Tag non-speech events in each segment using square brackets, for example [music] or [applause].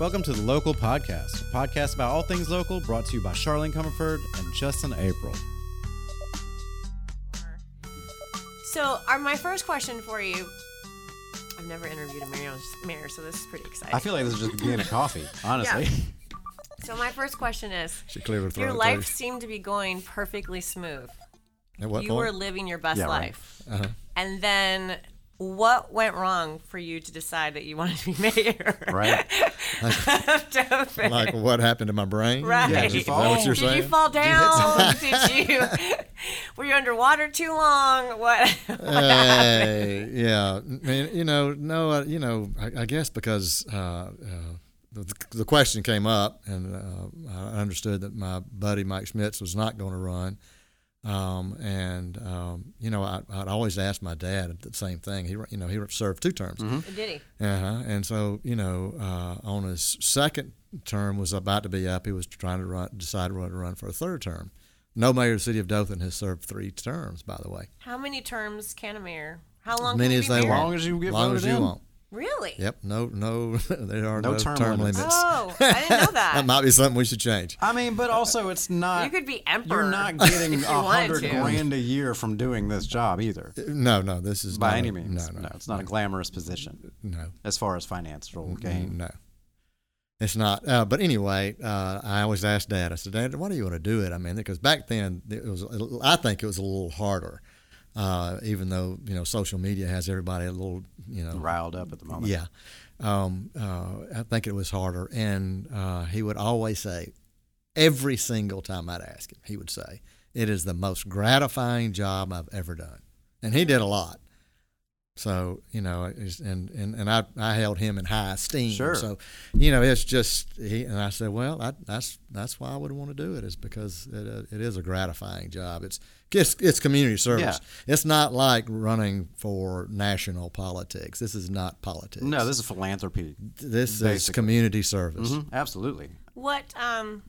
Welcome to the Local Podcast, a podcast about all things local, brought to you by Charlene Comerford and Justin April. So, our, my first question for you I've never interviewed a mayor, mayor, so this is pretty exciting. I feel like this is just beginning of coffee, [laughs] honestly. so, my first question is She cleared her throat. Your life seemed to be going perfectly smooth. At what you point? were living your best Yeah, right. life. Uh-huh. And then what went wrong for you to decide that you wanted to be [laughs] mayor? Right. of Dothan? [laughs] like what happened to my brain? Right. Yeah, did you Is that fall? what you're Did you fall down? Did you? [laughs] Were you underwater too long? What? what happened? Hey, yeah, I mean, you know, no, uh, you know, I, I guess because uh, uh, the, the question came up, and uh, I understood that my buddy Mike Schmitz was not going to run, um, and um, you know, I, I'd always ask my dad the same thing. He, you know, he served two terms, Did he? uh-huh. and so you know, uh, on his second term was about to be up. He was trying to run, decide whether to run for a third term. No mayor of the city of Dothan has served three terms, by the way. How many terms can a mayor? How long? Many can as be they mayor? want. long as you get long voted as you in. want. Really? Yep. No, no, [laughs] there are no, No term term, limits. limits. Oh, I didn't know [laughs] that. That might be something we should change. I mean, but also it's not. you could be emperor. You're not [laughs] getting a hundred grand a year from doing this job either, No, no, this is by not any a- means. No, no, no, it's not a glamorous position no, as far as financial gain. no. It's not. Uh, but anyway, uh, I always asked Dad. I said, Dad, why do you want to do it? I mean, because back then it was. I think it was a little harder, uh, even though you know social media has everybody a little, you know, Riled up at the moment. Yeah. Um, uh, I think it was harder. And uh, he would always say, every single time I'd ask him, he would say, it is the most gratifying job I've ever done. And he did a lot. So, you know, and, and, and I, I held him in high esteem. Sure. So, you know, it's just, he, and I said, well, I, that's, that's why I would want to do it is because it, uh, it is a gratifying job. It's, it's, it's community service. Yeah. It's not like running for national politics. This is not politics. No, this is philanthropy. This is community service. hmm Absolutely. What? Um.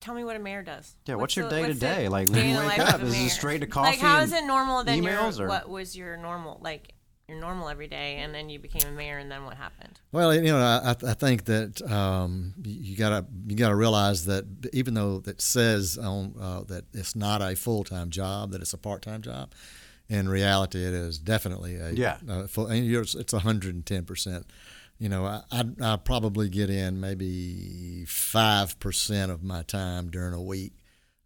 Tell me what a mayor does. Yeah. What's, your day to day Like when you wake up, is it straight to coffee? Like, how is it normal? Then your emails or- what was your normal? Like your normal every day, and then you became a mayor, and then what happened? Well, you know, I, I think that um, you gotta you gotta realize that even though it says on uh, that it's not a full time job, that it's a part time job, in reality, it is definitely a Yeah. A full, and you're, it's hundred and ten percent. You know, I, I I probably get in maybe five percent of my time during a week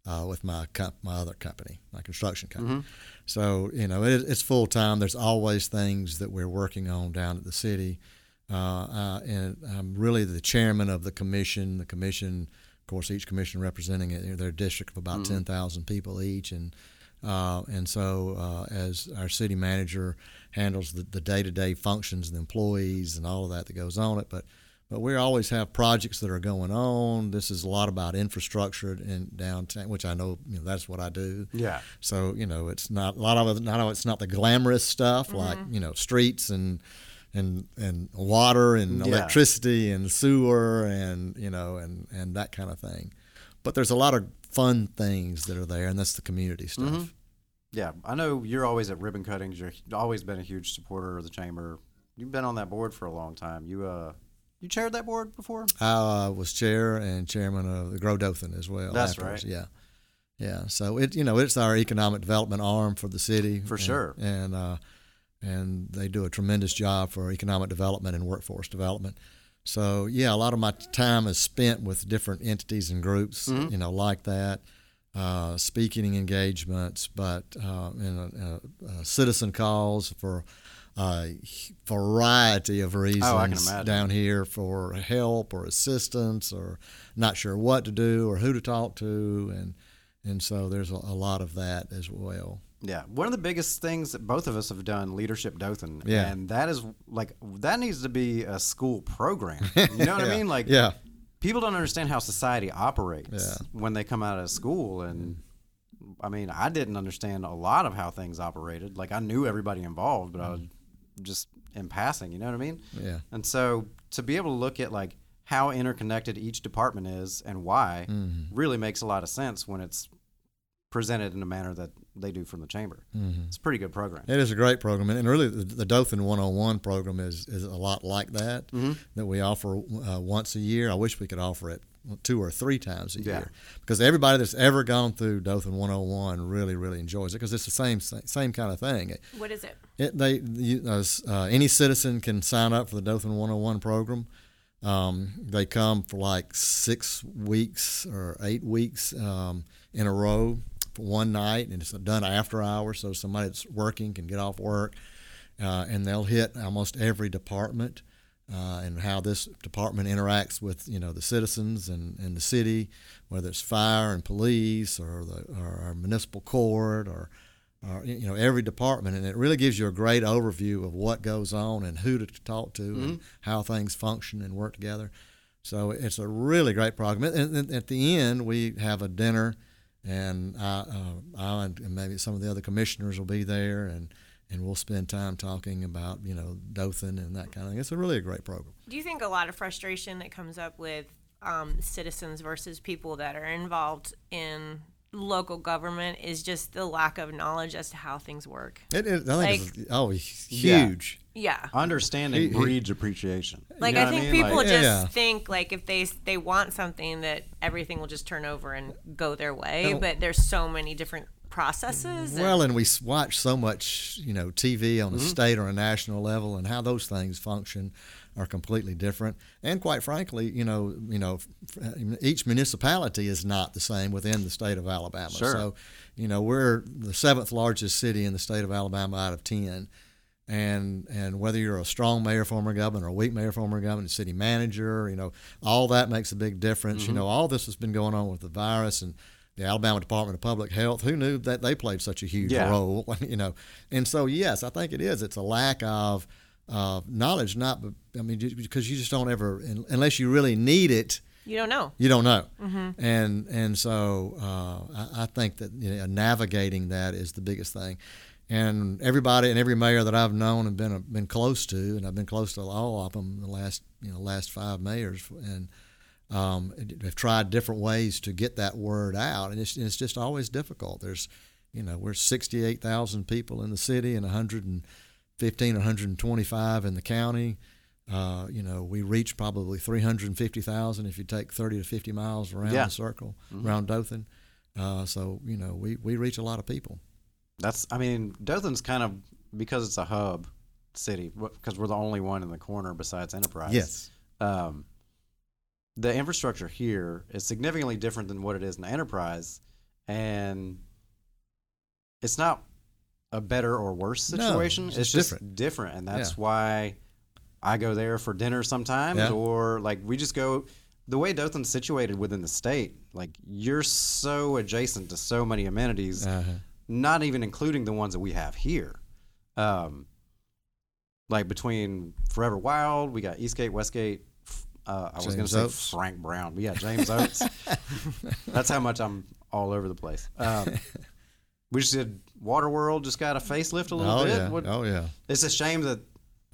uh, with my comp- my other company, my construction company. So you know, it, it's full time. There's always things that we're working on down at the city, uh, uh, and I'm really the chairman of the commission. The commission, of course, each commission representing it, their district of about ten thousand people each, and uh, and so uh, as our city manager handles the, the day-to-day functions and employees and all of that that goes on it, but but we always have projects that are going on. This is a lot about infrastructure in downtown, which I know, you know that's what I do. Yeah. So you know, it's not a lot of it. Not all- it's not the glamorous stuff like you know streets and and and water and Yeah. electricity and sewer and you know and and that kind of thing. But there's a lot of fun things that are there, and that's the community stuff. Mhm. Yeah, I know you're always at ribbon cuttings. You're always been a huge supporter of the chamber. You've been on that board for a long time. You uh, you chaired that board before? I uh, was chair and chairman of the Grow Dothan as well. That's afterwards. right. Yeah, yeah. So it you know it's our economic development arm for the city For and- sure. and uh, and they do a tremendous job for economic development and workforce development. So yeah, a lot of my time is spent with different entities and groups, Mm-hmm. you know, like that. Uh, speaking engagements, but uh, in a, a, a citizen calls for a variety of reasons Oh, can imagine. down here for help or assistance or not sure what to do or who to talk to, and and so there's a, a lot of that as well. Yeah, one of the biggest things that both of us have done, leadership Dothan, Yeah. and that is like that needs to be a school program. [laughs] You know what I mean? Like, Yeah. People don't understand how society operates Yeah. when they come out of school, and I mean, I didn't understand a lot of how things operated. Like, I knew everybody involved, but I was just in passing. You know what I mean? Yeah. And so to be able to look at like how interconnected each department is and why Mm-hmm. really makes a lot of sense when it's presented in a manner that they do from the chamber. Mm-hmm. It's a pretty good program. It is a great program, and really the, the Dothan 101 program is, is a lot like that Mm-hmm. that we offer uh, once a year. I wish we could offer it two or three times a Yeah. year because everybody that's ever gone through Dothan 101 really really enjoys it because it's the same same kind of thing. What is it? it, they you, uh, uh, any citizen can sign up for the Dothan 101 program. Um, they come for like six weeks or eight weeks um, in a row for one night, and it's done after hours, so somebody that's working can get off work, uh, and they'll hit almost every department. Uh, and how this department interacts with you know the citizens and, and the city, whether it's fire and police or the or our municipal court or uh, you know every department, and it really gives you a great overview of what goes on and who to talk to and how things function and work together. So it's a really great program. And, and at the end, we have a dinner, and I, uh, I and maybe some of the other commissioners will be there, and and we'll spend time talking about you know Dothan and that kind of thing. It's a really a great program. Do you think a lot of frustration that comes up with um, citizens versus people that are involved in local government is just the lack of knowledge as to how things work? It, it, I think it's oh huge. Yeah. Understanding He- he- breeds appreciation. You Like know I what think mean? people Like- just Yeah. think like if they they want something that everything will just turn over and go their way, Well- but there's so many different processes. Well, and we watch so much, you know, TV on a Mm-hmm. state or a national level, and how those things function are completely different. And quite frankly, you know, you know, each municipality is not the same within the state of Alabama. Sure. So, you know, we're the seventh largest city in the state of Alabama out of ten. And and whether you're a strong mayor, form of government, or a weak mayor, form of government, city manager, you know, all that makes a big difference. Mm-hmm. You know, all this has been going on with the virus and the Alabama Department of Public Health. Who knew that they played such a huge Yeah. role? [laughs] You know, and so yes, I think it is. It's a lack of uh, knowledge not i mean because you just don't ever unless you really need it you don't know. you don't know. Mm-hmm. and and so uh, I, I, think that you know, navigating that is the biggest thing. And everybody and every mayor that I've known and been been close to and I've been close to all of them the last you know last five mayors and um, have tried different ways to get that word out and it's, it's just always difficult. There's you know we're 68,000 people in the city and 100 and 15 125 in the county. Uh, you know, we reach probably 350,000 if you take 30 to 50 miles around yeah. the circle, mm-hmm. around Dothan. Uh, so, you know, we, we reach a lot of people. That's, I mean, Dothan's kind of, because it's a hub city, because we're the only one in the corner besides Enterprise. Yes. Um, the infrastructure here is significantly different than what it is in Enterprise. And it's not a better or worse No, situation. it's it's just just different. and that's Yeah. why I go there for dinner sometimes, Yeah. or like we just go. The way Dothan's situated within the state, like you're so adjacent to so many amenities Uh-huh. not even including the ones that we have here. Um, like between Forever Wild, we got Eastgate, Westgate. Uh, I was going to say Frank Brown. We got [laughs] James Oates. That's how much I'm all over the place. Um, [laughs] we just did Waterworld. Just got a facelift a little Oh, bit. yeah. What- Oh, yeah. It's a shame that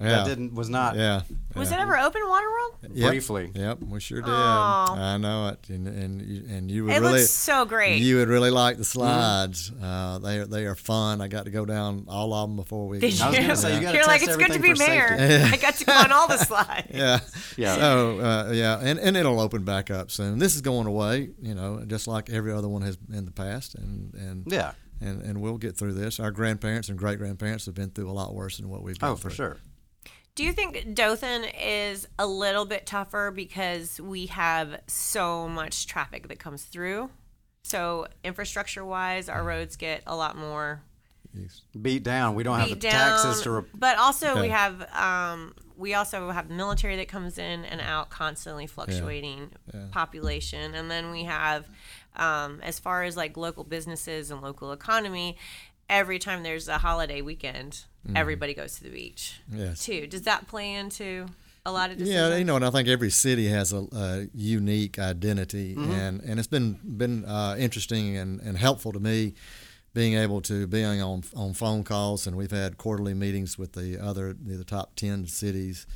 Yeah. that didn't was not Yeah. Was yeah. it ever open Waterworld? Yep. briefly. Yep, we sure did. Aw. I know it, and and you, and you would It really looks so great. you would really like the slides. Uh, they are they are fun. I got to go down all of them before we. Did I was gonna say, you gotta You're like, test it's good to be mayor. I got to go on all the [laughs] slides. Yeah. Yeah. So uh, yeah, and, and it'll open back up soon. This is going away, you know, just like every other one has in the past, and and Yeah. And, and we'll get through this. Our grandparents and great grandparents have been through a lot worse than what we've been Oh, for through. sure. Do you think Dothan is a little bit tougher because we have so much traffic that comes through? So infrastructure wise, our roads get a lot more Beat down. We don't have the down. taxes to. Re- but also we have um, we also have military that comes in and out constantly fluctuating Yeah. population, and then we have um, as far as like local businesses and local economy. Every time there's a holiday weekend, Mm-hmm. everybody goes to the beach Yes. too. Does that play into a lot of decisions? Yeah, you know, and I think every city has a, a unique identity, and, and it's been been uh, interesting and, and helpful to me being able to being on on phone calls, and we've had quarterly meetings with the other the, the top ten cities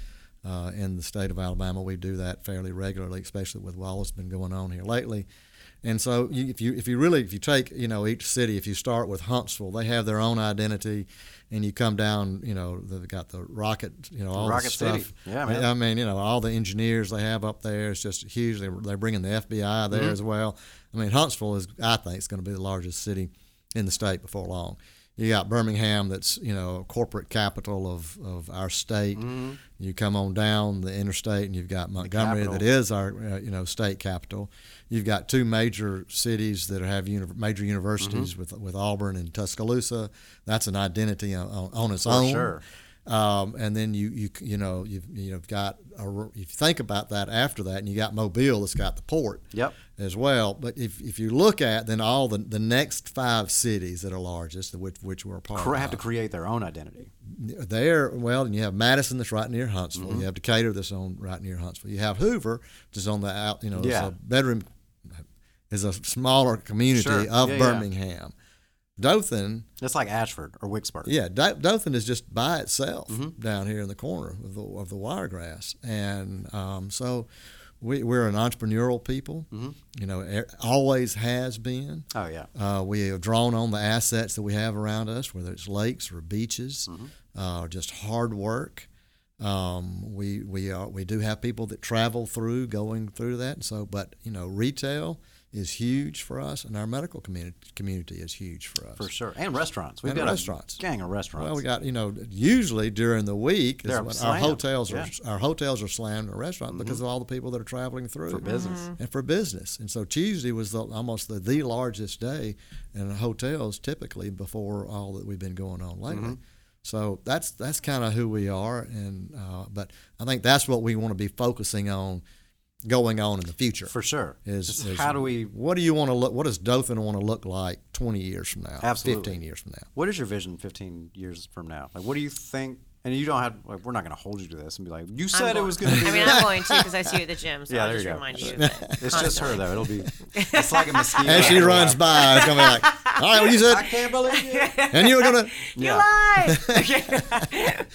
uh, in the state of Alabama. We do that fairly regularly, especially with what's been going on here lately. And so you, if you if you really if you take you know each city if you start with Huntsville they have their own identity, and you come down you know they've got the rocket you know all Rocket the stuff. City. Yeah, man. I mean you know all the engineers they have up there it's just huge. They, they're bringing the FBI there Mm-hmm. as well. I mean Huntsville is I think is going to be the largest city in the state before long. You got Birmingham, that's you know corporate capital of, of our state. You come on down the interstate, and you've got Montgomery, that is our uh, you know state capital. You've got two major cities that have uni- major universities Mm-hmm. with with Auburn and Tuscaloosa. That's an identity on, on, on its For own. sure. Um, and then you you you know you've you've got a, if you think about that after that, and you got Mobile that's got the port Yep. as well. But if, if you look at then all the, the next five cities that are largest, which which we're a part Cre- of, have to create their own identity. there, well, and you have Madison that's right near Huntsville. Mm-hmm. You have Decatur that's on right near Huntsville. You have Hoover, which is on the out, you know, Yeah. bedroom, is a smaller community Sure. of Yeah, yeah. Dothan, It's like Ashford or Wicksburg. yeah, Do- Dothan is just by itself Mm-hmm. down here in the corner of the of the Wiregrass, and um, so we, we're an entrepreneurial people. Mm-hmm. You know, always has been. Oh yeah. Uh, we have drawn on the assets that we have around us, whether it's lakes or beaches, uh, or just hard work. Um, we we are we do have people that travel through, going through that. So, but you know, retail is huge for us, and our medical community community is huge for us. For sure. And restaurants. We've And got restaurants. a gang of restaurants. Well, we got you know usually during the week is when our hotels are yeah. Mm-hmm. our hotels are slammed in a restaurant because of all the people that are traveling through For business. and for business. And so Tuesday was the, almost the, the largest day in hotels typically before all that we've been going on lately. Mm-hmm. So that's that's kind of who we are, and uh, but I think that's what we want to be focusing on going on in the future. For sure. Is, is how do we What do you want to look? What does Dothan want to look like twenty years from now? Absolutely. Fifteen years from now. What is your vision 15 years from now? Like, what do you think? And you don't have. Like, we're not going to hold you to this and be like, you I'm said it was going [laughs] to be. I mean, I'm going to because I see you at the gym, so Yeah, I'll there just you go. remind you [laughs] of it. it's just her though. It'll be. It's like a [laughs] mosquito. As she runs by, it's gonna be like, all right, what you said? I can't believe it. and you were gonna. You Yeah. lied.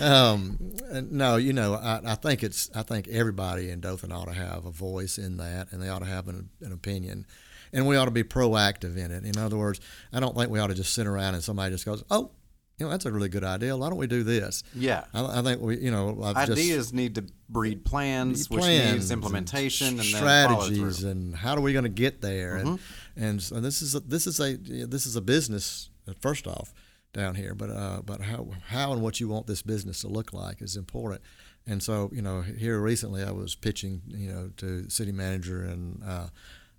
Um, no, you know, I, I think it's. I think everybody in Dothan ought to have a voice in that, and they ought to have an, an opinion, and we ought to be proactive in it. In other words, I don't think we ought to just sit around and somebody just goes, "Oh, you know, that's a really good idea. Why don't we do this?" Yeah. I, I think we, you know, I've just Ideas need to breed plans, which plans needs implementation and, then strategies and how are we going to get there and Mm-hmm. and so this is a, this is a this is a business first off down here but uh, but how how and what you want this business to look like is important and so you know here recently I was pitching you know to city manager and uh,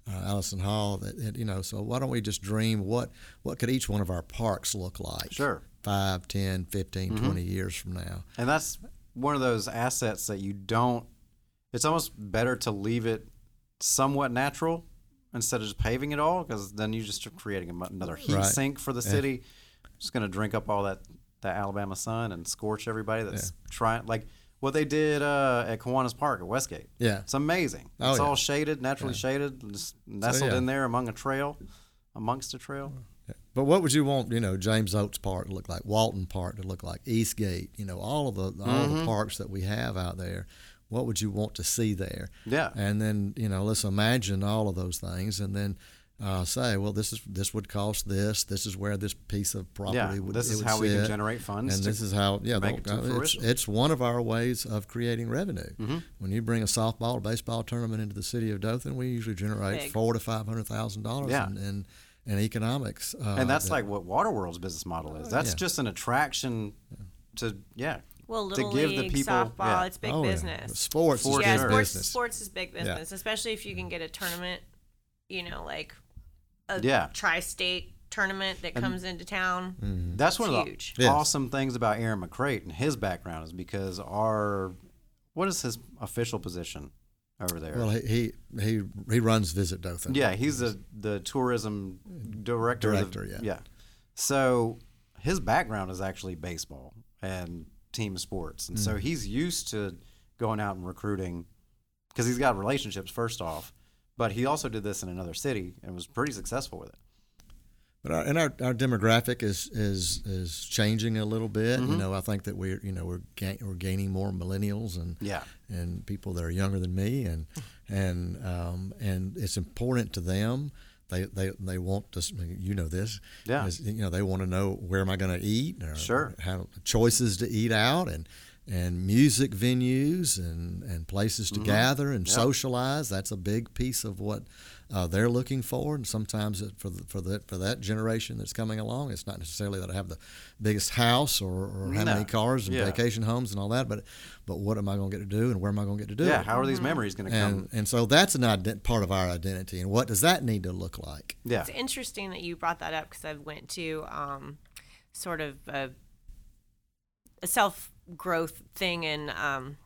uh, Allison Hall that, that you know so why don't we just dream what what could each one of our parks look like Sure. 5 10 15 Mm-hmm. 20 years from now And that's one of those assets that you don't. It's almost better to leave it somewhat natural instead of just paving it all, because then you just are creating another heat Right. sink for the city. Just going to drink up all that that Alabama sun and scorch everybody that's trying. Like what they did uh, at Kiwanis Park at Westgate. yeah It's amazing. Oh, it's yeah. all shaded, naturally shaded, just nestled yeah. in there among a trail, amongst a trail. But what would you want, you know, James Oates Park to look like, Walton Park to look like, Eastgate, you know, all of the all the parks that we have out there. What would you want to see there? Yeah. And then, you know, let's imagine all of those things, and then uh, say, well, this is this would cost this. This is where this piece of property Yeah, would. this it is would how we can generate funds And this is how, yeah, make it to it's, it's one of our ways of creating revenue. Mm-hmm. When you bring a softball or baseball tournament into the city of Dothan, we usually generate Big. four to five hundred thousand dollars Yeah. in, in, in economics. Uh, and that's that- like what Waterworld's business model is. That's yeah. just an attraction to yeah. Well, to give league, the people softball, yeah. it's big Oh, yeah. business. Sports is yeah, big sure. sports, business. sports is big business, especially if you can get a tournament, you know, like a Yeah. tri-state tournament that comes into town. Mm-hmm. That's one of the. Yes. awesome things about Aaron McCrate and his background is because our what is his official position over there? Well, he he he, he runs Visit Dothan. yeah, he's the the tourism director. of Director, yeah. yeah. So his background is actually baseball and team sports, and Mm. so he's used to going out and recruiting because he's got relationships first off, but he also did this in another city and was pretty successful with it. But our, and our, our demographic is, is is changing a little bit. Mm-hmm. You know, I think that we're you know we're ga- we're gaining more millennials and Yeah. and people that are younger than me and and um, and it's important to them. They they, they want to you know this Yeah. you know they want to know where am I going to eat or Sure. how choices to eat out and and music venues and and places to gather and Mm-hmm. Yep. socialize. That's a big piece of what uh, they're looking for. And sometimes it, for the, for that for that generation that's coming along, it's not necessarily that I have the biggest house or, or how No. many cars and Yeah. vacation homes and all that, but but what am I going to get to do and where am I going to get to do Yeah. it? How are these memories going to come? and and so that's an ident- part of our identity. And what does that need to look like? yeah. It's interesting that you brought that up because I went to um, sort of a, a self growth thing in um,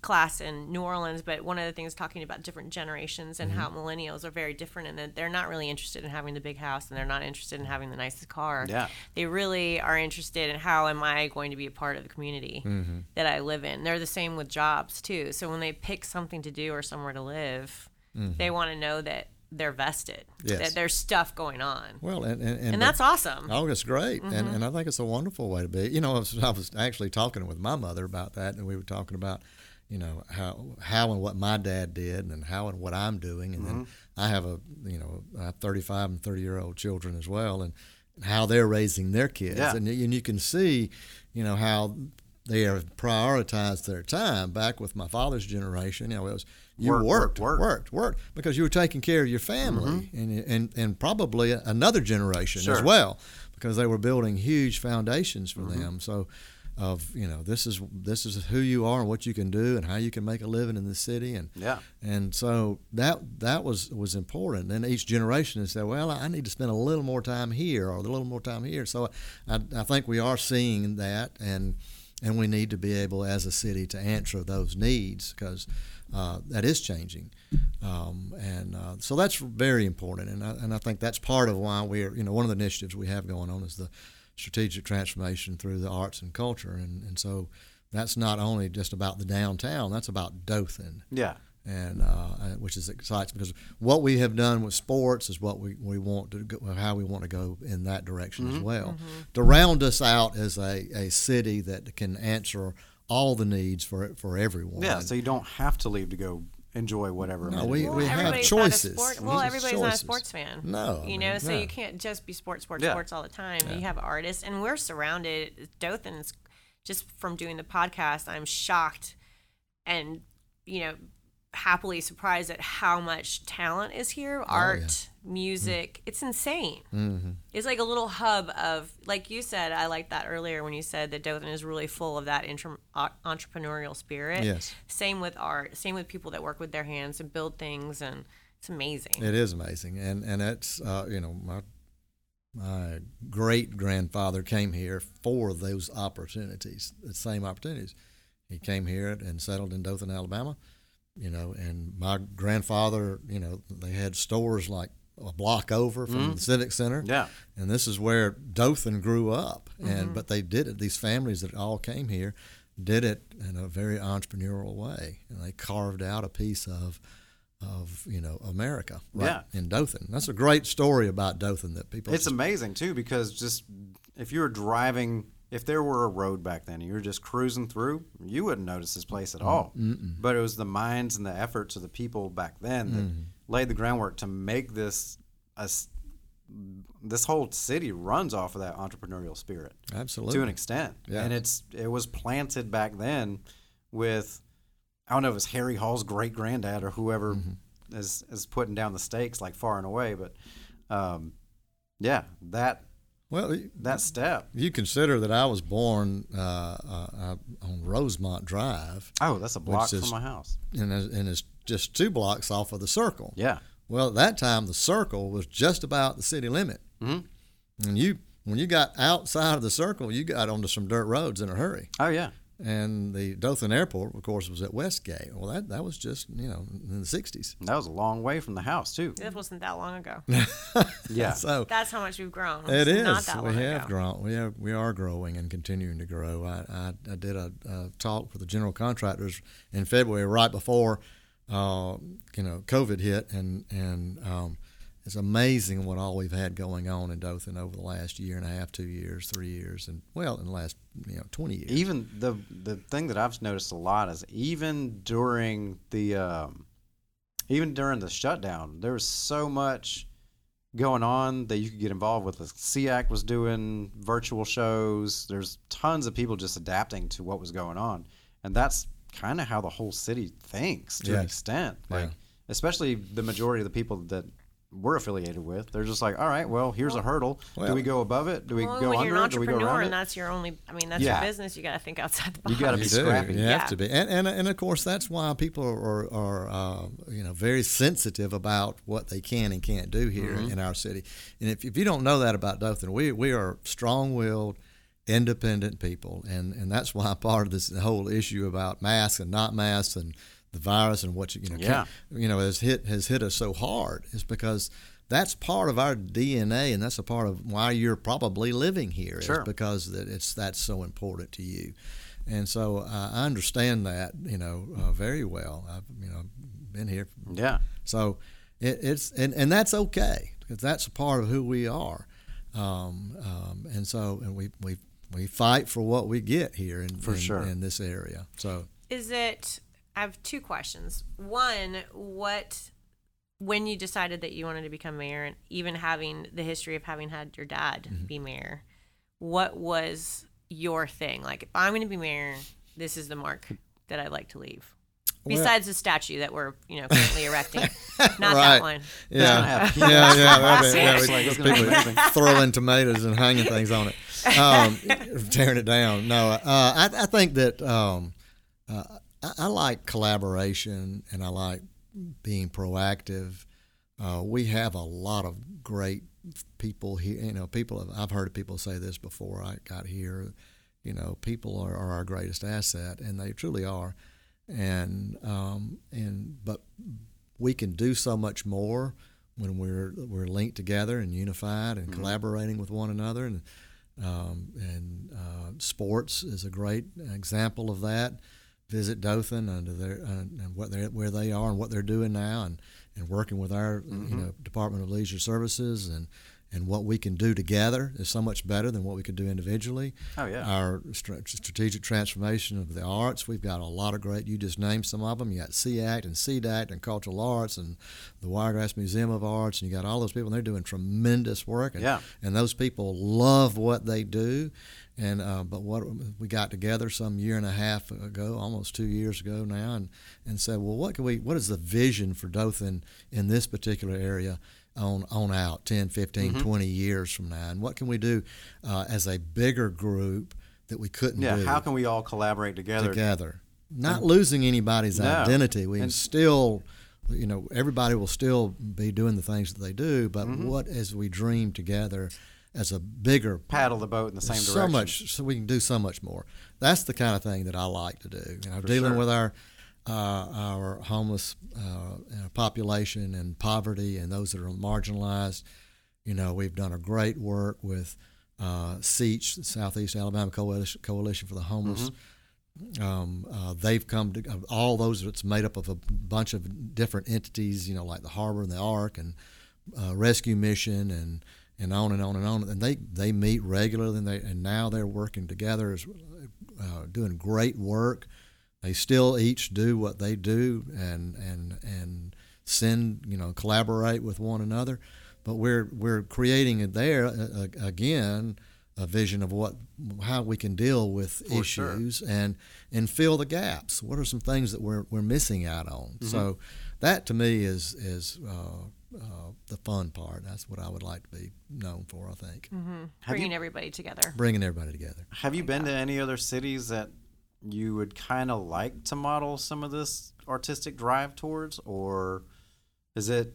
class in New Orleans, but one of the things talking about different generations and how millennials are very different and that they're not really interested in having the big house and they're not interested in having the nicest car. Yeah. They really are interested in how am I going to be a part of the community Mm-hmm. that I live in. They're the same with jobs too. So when they pick something to do or somewhere to live, they want to know that they're vested. Yes. that there's stuff going on. Well, and and, and, And that's awesome. Oh, it's great, and Mm-hmm. and I think it's a wonderful way to be. You know, I was, I was actually talking with my mother about that, and we were talking about, you know, how how and what my dad did, and how and what I'm doing, and then Mm-hmm. I have a you know, I have 35 and 30 year old children as well, and how they're raising their kids, Yeah. and and you can see, you know, how they have prioritized their time. Back with my father's generation, you know, it was you Work, work, worked, work. worked, worked, because you were taking care of your family, and and and probably another generation as Mm-hmm. Well, because they were building huge foundations for Mm-hmm. them. So, of you know, this is this is who you are and what you can do and how you can make a living in the city, and Yeah. and so that that was was important. And each generation has said, well, I need to spend a little more time here or a little more time here. So I, I think we are seeing that, and and we need to be able as a city to answer those needs because uh, that is changing. Um, and uh, so that's very important. And I, and I think that's part of why we're, you know, one of the initiatives we have going on is the strategic transformation through the arts and culture. And, and so that's not only just about the downtown, that's about Dothan Yeah. and uh, which is exciting because what we have done with sports is what we, we want to go, how we want to go in that direction Mm-hmm. as well. To round us out as a, a city that can answer all the needs for for everyone. Yeah. So you don't have to leave to go enjoy whatever. No, we- Well, we have choices. Not sport, well, have everybody's not a choices. sports fan. No, you mean, know, so no. you can't just be sports, sports, Yeah. sports all the time. You have artists, and we're surrounded. Dothan's just from doing the podcast. I'm shocked, and you know, happily surprised at how much talent is here. Art, music, it's insane. Mm-hmm. It's like a little hub of, like you said. I liked that earlier when you said that Dothan is really full of that intra- entrepreneurial spirit. Yes. Same with art. Same with people that work with their hands and build things, and it's amazing. It is amazing, and and it's uh, you know my my great grandfather came here for those opportunities, the same opportunities. He came here and settled in Dothan, Alabama, you know, and my grandfather, you know, they had stores like a block over from mm-hmm. the Civic Center, Yeah. and this is where Dothan grew up. And mm-hmm. but they did it. These families that all came here did it in a very entrepreneurial way, and they carved out a piece of of you know America right Yeah. in Dothan. That's a great story about Dothan that people. It's amazing too because just if you were driving, if there were a road back then, and you were just cruising through, you wouldn't notice this place at all. But it was the minds and the efforts of the people back then that laid the groundwork to make this a this whole city runs off of that entrepreneurial spirit absolutely to an extent, Yeah. and it's it was planted back then with I don't know if it's Harry Hall's great granddad or whoever Mm-hmm. is is putting down the stakes like far and away, but um, yeah, that well. that step. You consider that I was born uh, uh, uh, on Rosemont Drive, Oh, that's a block is- from my house. and and it's just two blocks off of the Circle. Yeah, Well, at that time, the Circle was just about the city limit, Mhm. and you when you got outside of the Circle, you got onto some dirt roads in a hurry. oh yeah, And the Dothan Airport, of course, was at Westgate. Well, that that was just you know in the '60s. that was a long way from the house too. It wasn't that long ago. [laughs] Yeah, So That's how much we've grown. It It's is. Not that we long have ago. grown. We have. We are growing and continuing to grow. I, I, I did a, a talk for the general contractors in February, right before, uh, you know, COVID hit, and and um, it's amazing what all we've had going on in Dothan over the last year and a half, two years, three years, and well, in the last you know twenty years. Even the the thing that I've noticed a lot is even during the um, even during the shutdown, there was so much going on that you could get involved with. The SEAC was doing virtual shows. There's tons of people just adapting to what was going on, and that's kind of how the whole city thinks to an extent. Like, Yeah. especially the majority of the people that we're affiliated with, they're just like, all right, well, here's a hurdle. do we go above it? Do we well, go when under you're an it? Do we go entrepreneur around and that's your only, I mean, that's Yeah. your business. You got to think outside the box. You gotta be You do. scrappy. You have to be, and and, and of course that's why people are are uh, you know very sensitive about what they can and can't do here Mm-hmm. in our city. And if, if you don't know that about Dothan, we we are strong-willed, independent people, and and that's why part of this whole issue about masks and not masks and the virus and what you, you know Yeah. you know has hit has hit us so hard is because. That's part of our DNA, and that's a part of why you're probably living here. Sure. because that it's that's so important to you. And so uh, I understand that, you know, uh, very well. I've, you know, been here. Yeah. So it, it's, and, and that's okay because that's a part of who we are. Um, um, and so, and we, we, we fight for what we get here in, For in, sure. in this area. So Is it? I have two questions. One, what when you decided that you wanted to become mayor, and even having the history of having had your dad Mm-hmm. be mayor, what was your thing? Like, if I'm going to be mayor, this is the mark that I'd like to leave. Well- Besides the statue that we're, you know, currently erecting, [laughs] not that Right. one. gonna yeah, yeah, yeah, yeah, [laughs] It's like it's gonna be people throwing tomatoes and hanging things on it, um, [laughs] tearing it down. No, uh, I, I think that um, uh, I, I like collaboration and I like being proactive. Uh, we have a lot of great people here. You know, people. have, I've heard people say this before I got here. You know, people are, are our greatest asset, and they truly are. And um, and but we can do so much more when we're we're linked together and unified and collaborating with one another. And um, and uh, sports is a great example of that. Visit Dothan and their uh, and what they where they are and what they're doing now, and, and working with our you know Department of Leisure Services and and what we can do together is so much better than what we could do individually. Oh, yeah. Our stra- strategic transformation of the arts, we've got a lot of great. You just named some of them. You got CACT and CDACT and Cultural Arts and the Wiregrass Museum of Arts, and you got all those people. and They're doing tremendous work. And, Yeah. and those people love what they do. And uh, but what we got together some year and a half ago, almost two years ago now, and, and said, well, what can we? What is the vision for Dothan in this particular area? On on out 10 15 Mm-hmm. 20 years from now and what can we do uh, as a bigger group that we couldn't Yeah. do How can we all collaborate together? together not losing anybody's No. identity we And- still you know everybody will still be doing the things that they do but Mm-hmm. what as we dream together as a bigger Paddle the boat in the same so direction. So much so we can do so much more that's the kind of thing that i like to do you know dealing sure. with our our homeless uh, uh, population and poverty and those that are marginalized you know we've done a great work with uh, SEACH, the Southeast Alabama Coalition, Coalition for the Homeless. Um, uh, they've come to all those. It's made up of a bunch of different entities, you know, like the Harbor and the Ark and uh, Rescue Mission and and on and on and on. And they they meet regularly, and they and now they're working together, as, uh, doing great work. They still each do what they do and and and send you know collaborate with one another, but we're we're creating there uh, again a vision of what how we can deal with For sure. issues and and fill the gaps. What are some things that we're we're missing out on? Mm-hmm. So that to me is is uh, uh, the fun part. That's what I would like to be known for. I think Have Bringing you everybody together. bringing everybody together. have you been to any other cities that you would kind of like to model some of this artistic drive towards, or is it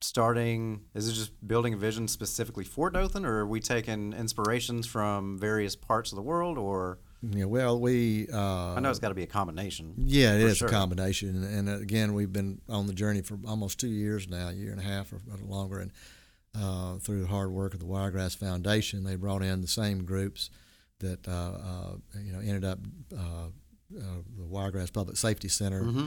starting? Is it just building a vision specifically for Dothan, or are we taking inspirations from various parts of the world? Or Yeah, well, we uh, I know it's got to be a combination. Yeah, it is sure. a combination, and again, we've been on the journey for almost two years now, a year and a half or longer, and uh, through the hard work of the Wiregrass Foundation, they brought in the same groups that uh, uh, you know ended up uh, uh, the Wiregrass Public Safety Center Mm-hmm.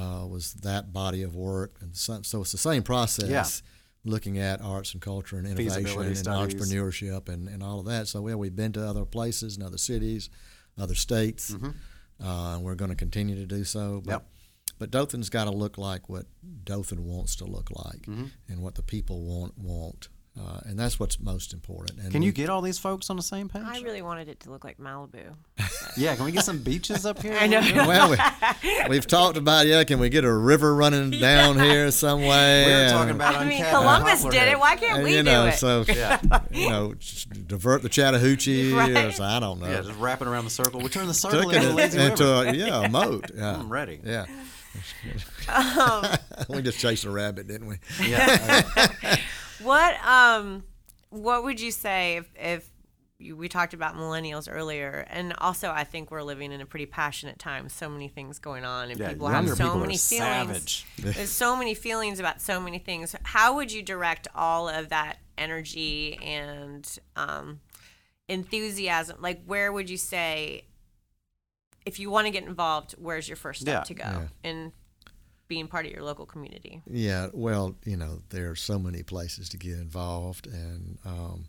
uh, was that body of work, and so, so it's the same process. Yeah looking at arts and culture and innovation and studies. entrepreneurship and, and all of that. So yeah, we've been to other places and other cities, other states, uh, and we're going to continue to do so. But, Mm-hmm. Yep. but Dothan's got to look like what Dothan wants to look like, Mm-hmm. and what the people want want, uh, and that's what's most important. And Can you we- get all these folks on the same page? I really wanted it to look like Malibu. [laughs] yeah, can we get some beaches up here? I know. [laughs] well, we, we've talked about yeah. Can we get a river running [laughs] down here some way? We were And- talking about I mean, Columbus poplar did it. Why can't and, we you know, do it? so Yeah. you know, just divert the Chattahoochee. or so, I don't know. Yeah, just wrapping around the circle. We turn the circle Took into a lazy river. into a, yeah a moat. Yeah, I'm ready. Yeah, Um, we just chased a rabbit, didn't we? Yeah. What um, what would you say if if you, we talked about millennials earlier, and also I think we're living in a pretty passionate time. So many things going on, and Yeah, people have so people many feelings. There's so many feelings about so many things. How would you direct all of that energy and um, enthusiasm? Like, where would you say, if you want to get involved, where's your first step Yeah. to go Yeah. in being part of your local community? Yeah, well, you know, there are so many places to get involved, and um,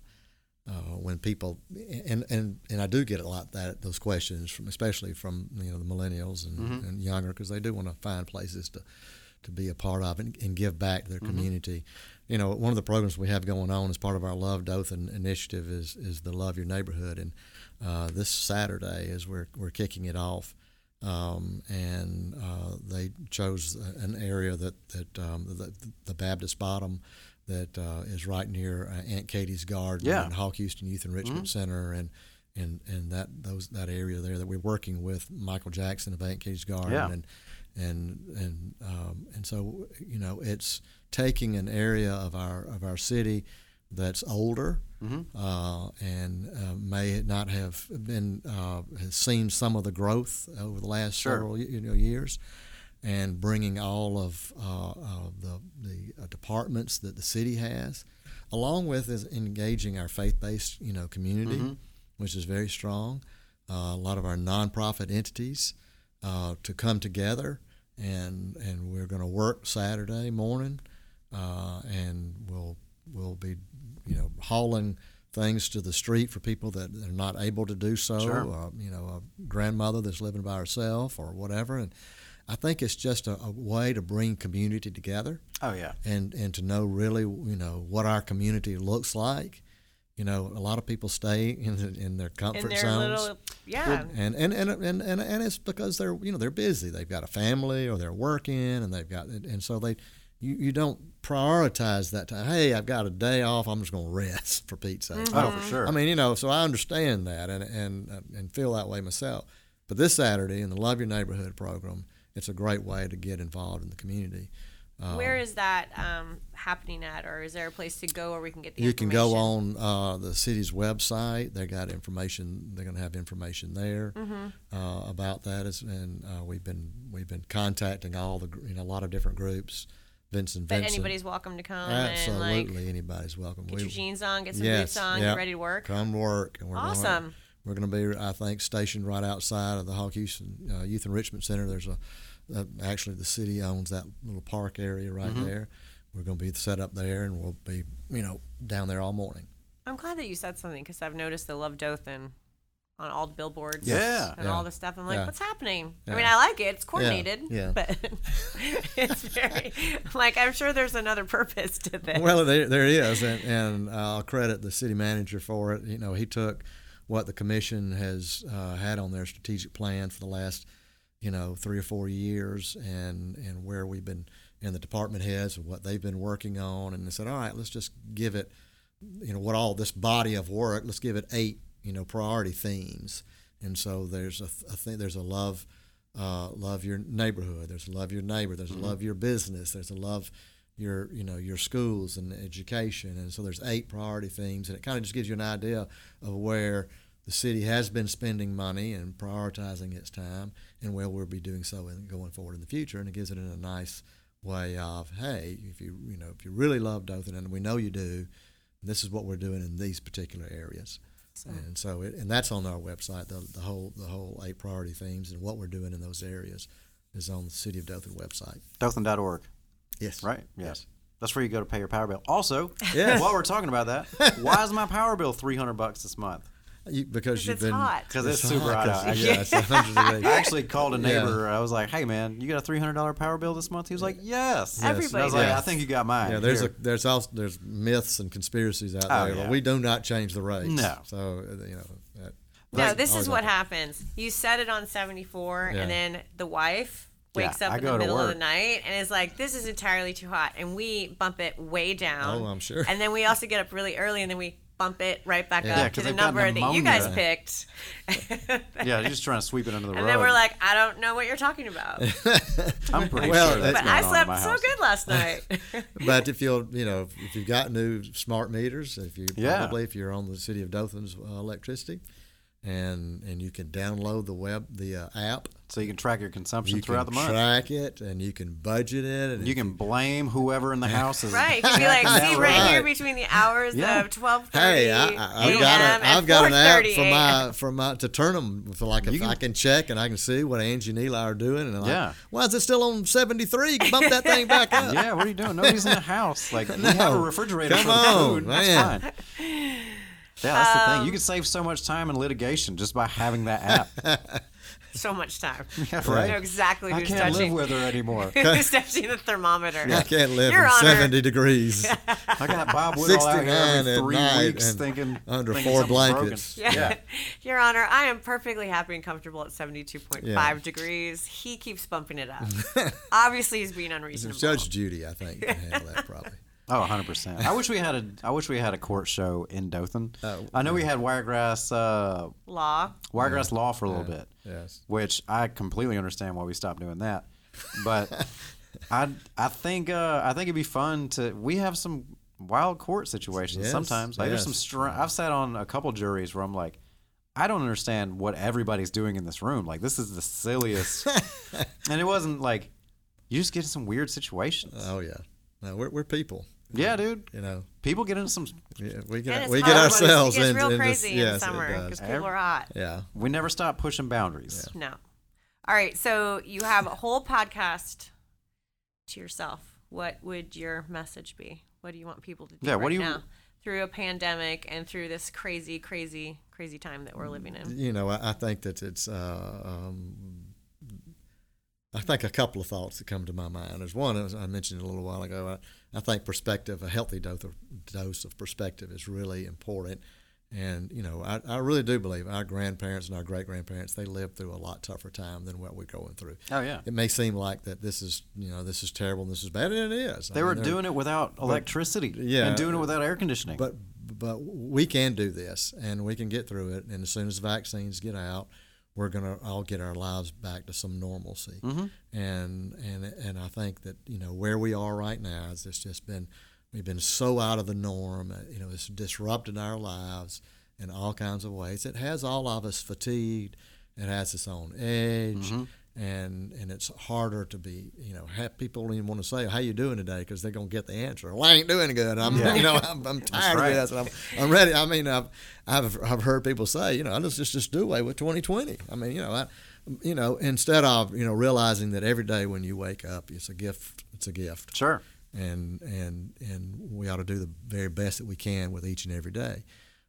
uh, when people and, and and I do get a lot that those questions from, especially from you know the millennials and, and younger, because they do want to find places to to be a part of and, and give back to their community. You know, one of the programs we have going on as part of our Love Dothan initiative is is the Love Your Neighborhood, and uh, this Saturday is we're we're kicking it off um, and uh, they chose an area that that um, the, the Baptist Bottom that uh, is right near uh, Aunt Katie's Garden Yeah. and Hawk Houston Youth Enrichment Center and and and that those that area there that we're working with Michael Jackson of Aunt Katie's Garden Yeah. and and and um, and so you know it's taking an area of our of our city that's older uh, and uh, may not have been uh, has seen some of the growth over the last Sure. several you know years, and bringing all of uh, the the uh, departments that the city has, along with is engaging our faith-based you know community, which is very strong. Uh, a lot of our nonprofit entities uh, to come together, and and we're going to work Saturday morning, uh, and we'll we'll be you know hauling things to the street for people that are not able to do so. Sure. Uh, you know, a grandmother that's living by herself or whatever, and I think it's just a, a way to bring community together Oh yeah. and and to know really you know what our community looks like. You know, a lot of people stay in the, in their comfort In their zones. little, yeah. And and, and, and, and and it's because they're you know they're busy. They've got a family or they're working and they've got and so they you, you don't prioritize that time. Hey, I've got a day off. I'm just going to rest for Pete's sake. Oh, for sure. I mean, you know, so I understand that and and uh, and feel that way myself. But this Saturday in the Love Your Neighborhood program, it's a great way to get involved in the community. Um, Where is that um, happening at, or is there a place to go where we can get the information? you can go on uh, the city's website. They got information. They're going to have information there Mm-hmm. uh, about that. As, and uh, we've been we've been contacting all the you know a lot of different groups. Vincent, But Vincent. anybody's welcome to come absolutely like anybody's welcome. get We- your jeans on, get some yes, boots on, yep. get ready to work. Come work. And we're Gonna, Awesome. we're going to be, I think, stationed right outside of the Hawk Houston uh, Youth Enrichment Center. There's a, uh, actually, the city owns that little park area right Mm-hmm. there. We're going to be set up there, and we'll be, you know, down there all morning. I'm glad that you said something because I've noticed the Love Dothan on all the billboards Yeah. and Yeah. all the stuff. I'm like, Yeah. what's happening? I mean, I like it. It's coordinated. yeah. [laughs] But it's very, [laughs] like, I'm sure there's another purpose to this. Well, there, there is, and, and I'll credit the city manager for it. You know, he took what the commission has uh, had on their strategic plan for the last, you know, three or four years, and and where we've been, and the department heads and what they've been working on, and they said, all right, let's just give it, you know, what all this body of work, let's give it eight, you know, priority themes, and so there's a, a thing, there's a love. Uh, love your neighborhood. There's a love your neighbor. There's a love your business. There's a love your you know your schools and education and so there's eight priority themes and it kind of just gives you an idea of where the city has been spending money and prioritizing its time and where we'll be doing so in, going forward in the future and it gives it in a nice way of hey if you you know if you really love Dothan and we know you do this is what we're doing in these particular areas and so it, and that's on our website the, the whole the whole eight priority themes and what we're doing in those areas is on the city of Dothan website Dothan.org. yes Right. Yes. That's where you go to pay your power bill. Also, Yes. while we're talking about that, [laughs] why is my power bill three hundred bucks this month? You, because you've it's been hot. Because it's super hot out. 'cause- I, Yeah, it's 100 degrees. I actually called a Yeah. neighbor. I was like, "Hey, man, you got a three hundred dollar power bill this month?" He was like, "Yes." Everybody And I was like, does. "I think you got mine." Yeah, there's Here. a there's also there's myths and conspiracies out Oh, there, yeah. but we do not change the rates. No. So uh, you know. That, No, this is what up- happens. You set it on 74, Yeah. and then the wife wakes Yeah, up I in the middle of the night and is like, "This is entirely too hot," and we bump it way down. Oh, I'm sure. And then we also get up really early, and then we bump it right back Yeah. Yeah, up to 'cause the number that you guys picked. [laughs] yeah, you're just trying to sweep it under the and rug. And then we're like, "I don't know what you're talking about." [laughs] I'm pretty Well, sure that's but going I on in slept my so good last night. [laughs] but if you'll, you know, if you've got new smart meters, if you Yeah. probably if you're on the city of Dothan's uh, electricity, and and you can download the web the uh, app, So you can track your consumption you throughout can the month. track it, and you can budget it, and you if can blame whoever in the house is [laughs] [laughs] right? You'd be like, "See, right, here between the hours Yeah. of 12:30 Hey, I, I, a.m. I've got a, and I've got an app for my for my to turn them for like if can- I can check and I can see what Angie and Eli are doing and I'm Yeah. like, why is it still on seventy three? Bump that thing back up. Yeah, what are you doing? Nobody's in the house. [laughs] Like we have a refrigerator Come for on, food. man. That's fine. Yeah, that's the thing. Um, You can save so much time in litigation just by having that app. So much time. [laughs] Yeah, You right. know exactly I who's can't live touching with her anymore. [laughs] who's touching the thermometer. I can't live Your in Honor. seventy degrees [laughs] I got Bob Woodall out here 69 every at three night weeks and thinking under thinking four blankets. Yeah. Yeah. Your Honor, I am perfectly happy and comfortable at 72.5 Yeah. degrees. He keeps bumping it up. Obviously, he's being unreasonable. Judge Judy, I think, can handle that probably. Oh, 100%. I wish we had a I wish we had a court show in Dothan. Oh, I know we had Wiregrass uh, Law. Wiregrass Law for a little bit. Yes. Which I completely understand why we stopped doing that. But [laughs] I I think uh, I think it'd be fun to we have some wild court situations Yes, sometimes. Like there's some str- I've sat on a couple juries where I'm like I don't understand what everybody's doing in this room. Like this is the silliest. [laughs] and it wasn't like you just get in some weird situations. Oh yeah. No, we're we're people. Yeah, dude. You know, People get into some yeah, we get we get ourselves It gets in- real in this- crazy yes, in it summer because people are hot. Yeah. we never stop pushing boundaries. No. All right. So you have a whole podcast to yourself. What would your message be? What do you want people to do Yeah, right what do you- now through a pandemic and through this crazy, crazy, crazy time that we're living in? You know, I, I think that it's. Uh, um, I think a couple of thoughts that come to my mind. There's one, as I mentioned a little while ago. I, I think perspective, a healthy dose of, dose of perspective, is really important. And you know, I, I really do believe our grandparents and our great grandparents they lived through a lot tougher time than what we're going through. Oh yeah. It may seem like that this is you know this is terrible and this is bad, and it is. They were doing it without electricity. yeah. And doing it without air conditioning. But but we can do this, and we can get through it. And as soon as vaccines get out, we're gonna all get our lives back to some normalcy. Mm-hmm. And and and I think that you know where we are right now is it's just been we've been so out of the norm. uh, You know, it's disrupted our lives in all kinds of ways. It has all of us fatigued. It has its own edge. Mm-hmm. And, and it's harder to be, you know, have people don't even want to say, how you doing today? Because they're going to get the answer. Well, I ain't doing good. I'm, Yeah. [laughs] you know, [laughs] I'm, I'm tired right. of this. And I'm, I'm ready. I mean, I've, I've, I've heard people say, you know, let's just, just do away with 2020. I mean, you know, I, you know, instead of, you know, realizing that every day when you wake up, it's a gift. It's a gift sure. and and and we ought to do the very best that we can with each and every day.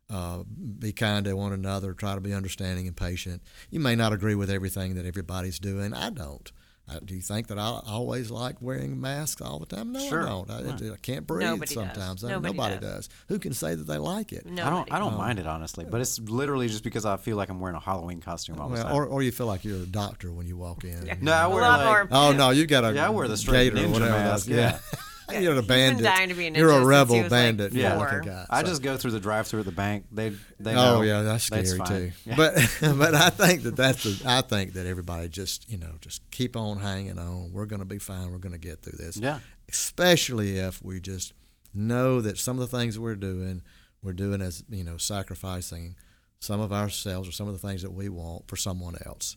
Uh, be kind to one another. Try to be understanding and patient. You may not agree with everything that everybody's doing. I don't. I, do you think that I always like wearing masks all the time? No, Sure. I don't. I, I can't breathe Nobody does. sometimes. Uh, Nobody does. Who can say that they like it? No, I don't I don't mind it honestly, but it's literally just because I feel like I'm wearing a Halloween costume all the time. or, or you feel like you're a doctor when you walk in. no, I A wear lot like more. Oh no, you got a Yeah, I wear the straight gaiter or ninja whatever mask, that's- yeah. [laughs] you're a He's been bandit. dying to be a you're a rebel was, like, bandit Yeah. looking four. guy. I just go through the drive-through at the bank. They they know. Oh yeah, that's scary fine. too. Yeah. But [laughs] but I think that that's the I think that everybody just you know just keep on hanging on. We're going to be fine. We're going to get through this. Yeah. Especially if we just know that some of the things we're doing, we're doing as you know sacrificing some of ourselves or some of the things that we want for someone else.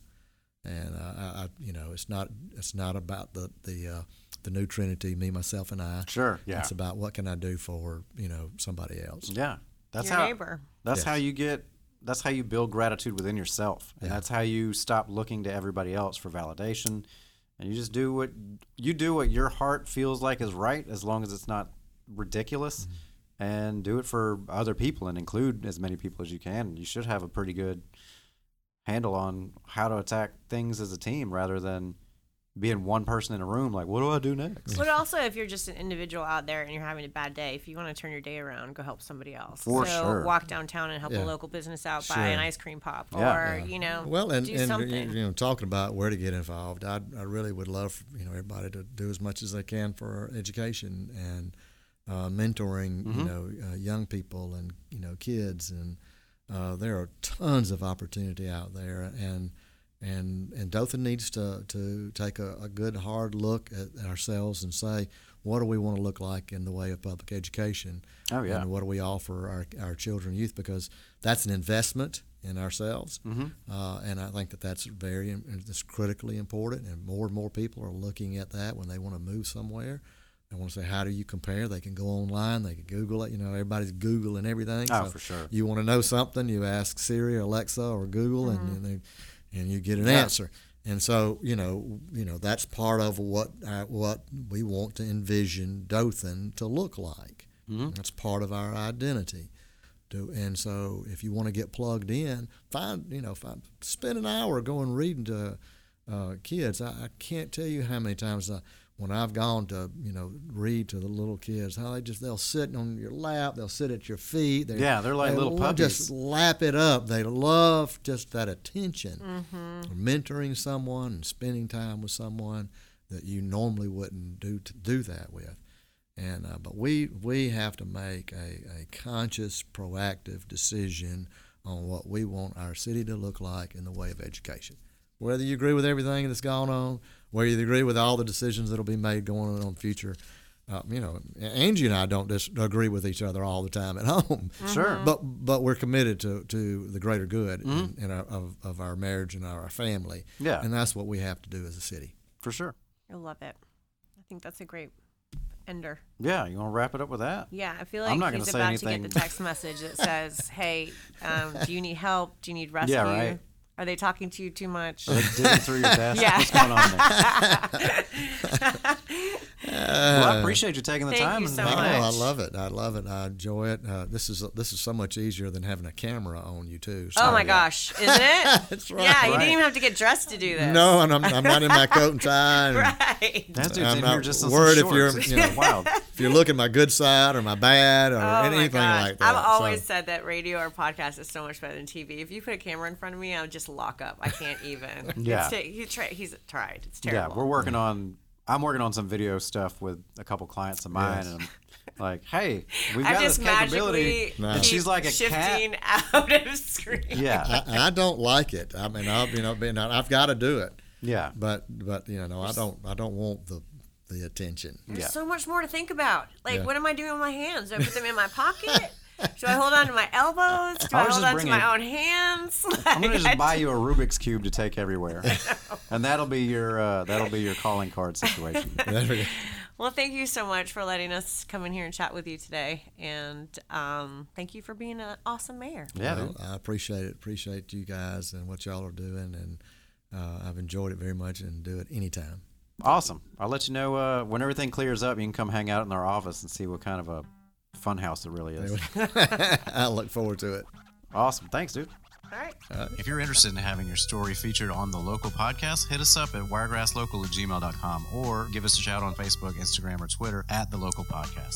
And uh, I, I you know it's not it's not about the the uh, the new Trinity, me, myself, and I. Sure. Yeah. It's about what can I do for you know somebody else. Yeah. That's Your how neighbor. that's Yes. how you get that's how you build gratitude within yourself. And Yeah. that's how you stop looking to everybody else for validation and you just do what you do what your heart feels like is right, as long as it's not ridiculous, mm-hmm. and do it for other people and include as many people as you can. You should have a pretty good handle on how to attack things as a team rather than being one person in a room like what do i do next But also, if you're just an individual out there and you're having a bad day, if you want to turn your day around, go help somebody else. For so sure. walk downtown and help Yeah. a local business out, Sure. buy an ice cream pop, Yeah. or Yeah. you know, Well, and, do and something. you know, talking about where to get involved, I, I really would love you know everybody to do as much as they can for education and uh, mentoring. Mm-hmm. You know, uh, young people and you know kids, and uh, there are tons of opportunity out there, and and and Dothan needs to to take a, a good hard look at ourselves and say. What do we want to look like in the way of public education? Oh, yeah. And what do we offer our, our children and youth? Because that's an investment in ourselves. Mm-hmm. Uh, and I think that that's very it's critically important, and more and more people are looking at that when they want to move somewhere. They want to say, how do you compare? They can go online, they can Google it. You know, everybody's Googling everything. Oh, So for sure. You want to know something, you ask Siri or Alexa or Google, and, and they, and you get an Yeah. answer. And so, you know, you know that's part of what uh, what we want to envision Dothan to look like. That's part of our identity. Do, and so, if you want to get plugged in, find you know, find, spend an hour going reading to uh, kids. I, I can't tell you how many times I, when I've gone to you know read to the little kids, how they just they'll sit on your lap, they'll sit at your feet. They, Yeah, they're like they little lo- Just lap it up. They love just that attention, Mm-hmm. mentoring someone and spending time with someone that you normally wouldn't do to do that with. And uh, but we we have to make a, a conscious, proactive decision on what we want our city to look like in the way of education. Whether you agree with everything that's gone on, whether you agree with all the decisions that'll be made going on in the future, uh, you know, Angie and I don't disagree with each other all the time at [laughs] home. Sure. But but we're committed to, to the greater good in, in our, of, of our marriage and our family. Yeah. And that's what we have to do as a city. for sure I love it. I think that's a great ender. yeah you want to wrap it up with that Yeah, I feel like I'm like not he's gonna say about anything- to get the text message that says, "Hey, um, do you need help? Do you need [laughs] rescue? Yeah, right. Are they talking to you too much?" Are they digging through your [laughs] desk Yeah. what's going on there [laughs] well i appreciate you taking the Thank time you and so Oh, much. I love it. I love it. I enjoy it. Uh, this is this is so much easier than having a camera on you too. So- oh my gosh, isn't it? [laughs] That's right. Yeah, you Right. didn't even have to get dressed to do this. No, and I'm, I'm not in my coat and tie. And right. that dude's I'm not just worried if you're- you know. wild If you're looking my good side or my bad or Oh anything like that. I've always So- said that radio or podcast is so much better than TV. If you put a camera in front of me, I would just lock up. I can't even. [laughs] Yeah. It's ta- he try- he's tried. It's terrible. yeah we're working on i'm working on some video stuff with a couple clients of mine Yes. and i'm like hey we've I got this capability magically and she's like a cat shifting out of screen. [laughs] yeah I, I don't like it. I mean, I'll, you know, being, I've got to do it, yeah but but you know, I don't I don't want the the attention. There's Yeah. so much more to think about. Like, Yeah. what am I doing with my hands? Do I put them in my pocket? Do I hold on to my elbows? Do I I, was hold just on to bringing- my own hands? [laughs] I'm gonna Like, I just buy you a Rubik's cube to take everywhere, [laughs] and that'll be your uh, that'll be your calling card situation. [laughs] There we go. Well, thank you so much for letting us come in here and chat with you today, and um, thank you for being an awesome mayor. Yeah, Well. I appreciate it. Appreciate you guys and what y'all are doing, and uh, I've enjoyed it very much, and do it anytime. awesome. I'll let you know uh, when everything clears up. You can come hang out in our office and see what kind of a fun house it really is. [laughs] I look forward to it. Awesome. Thanks, dude. All right. If you're interested in having your story featured on the local podcast, hit us up at wiregrasslocal at gmail.com or give us a shout on Facebook, Instagram, or Twitter at the local podcast.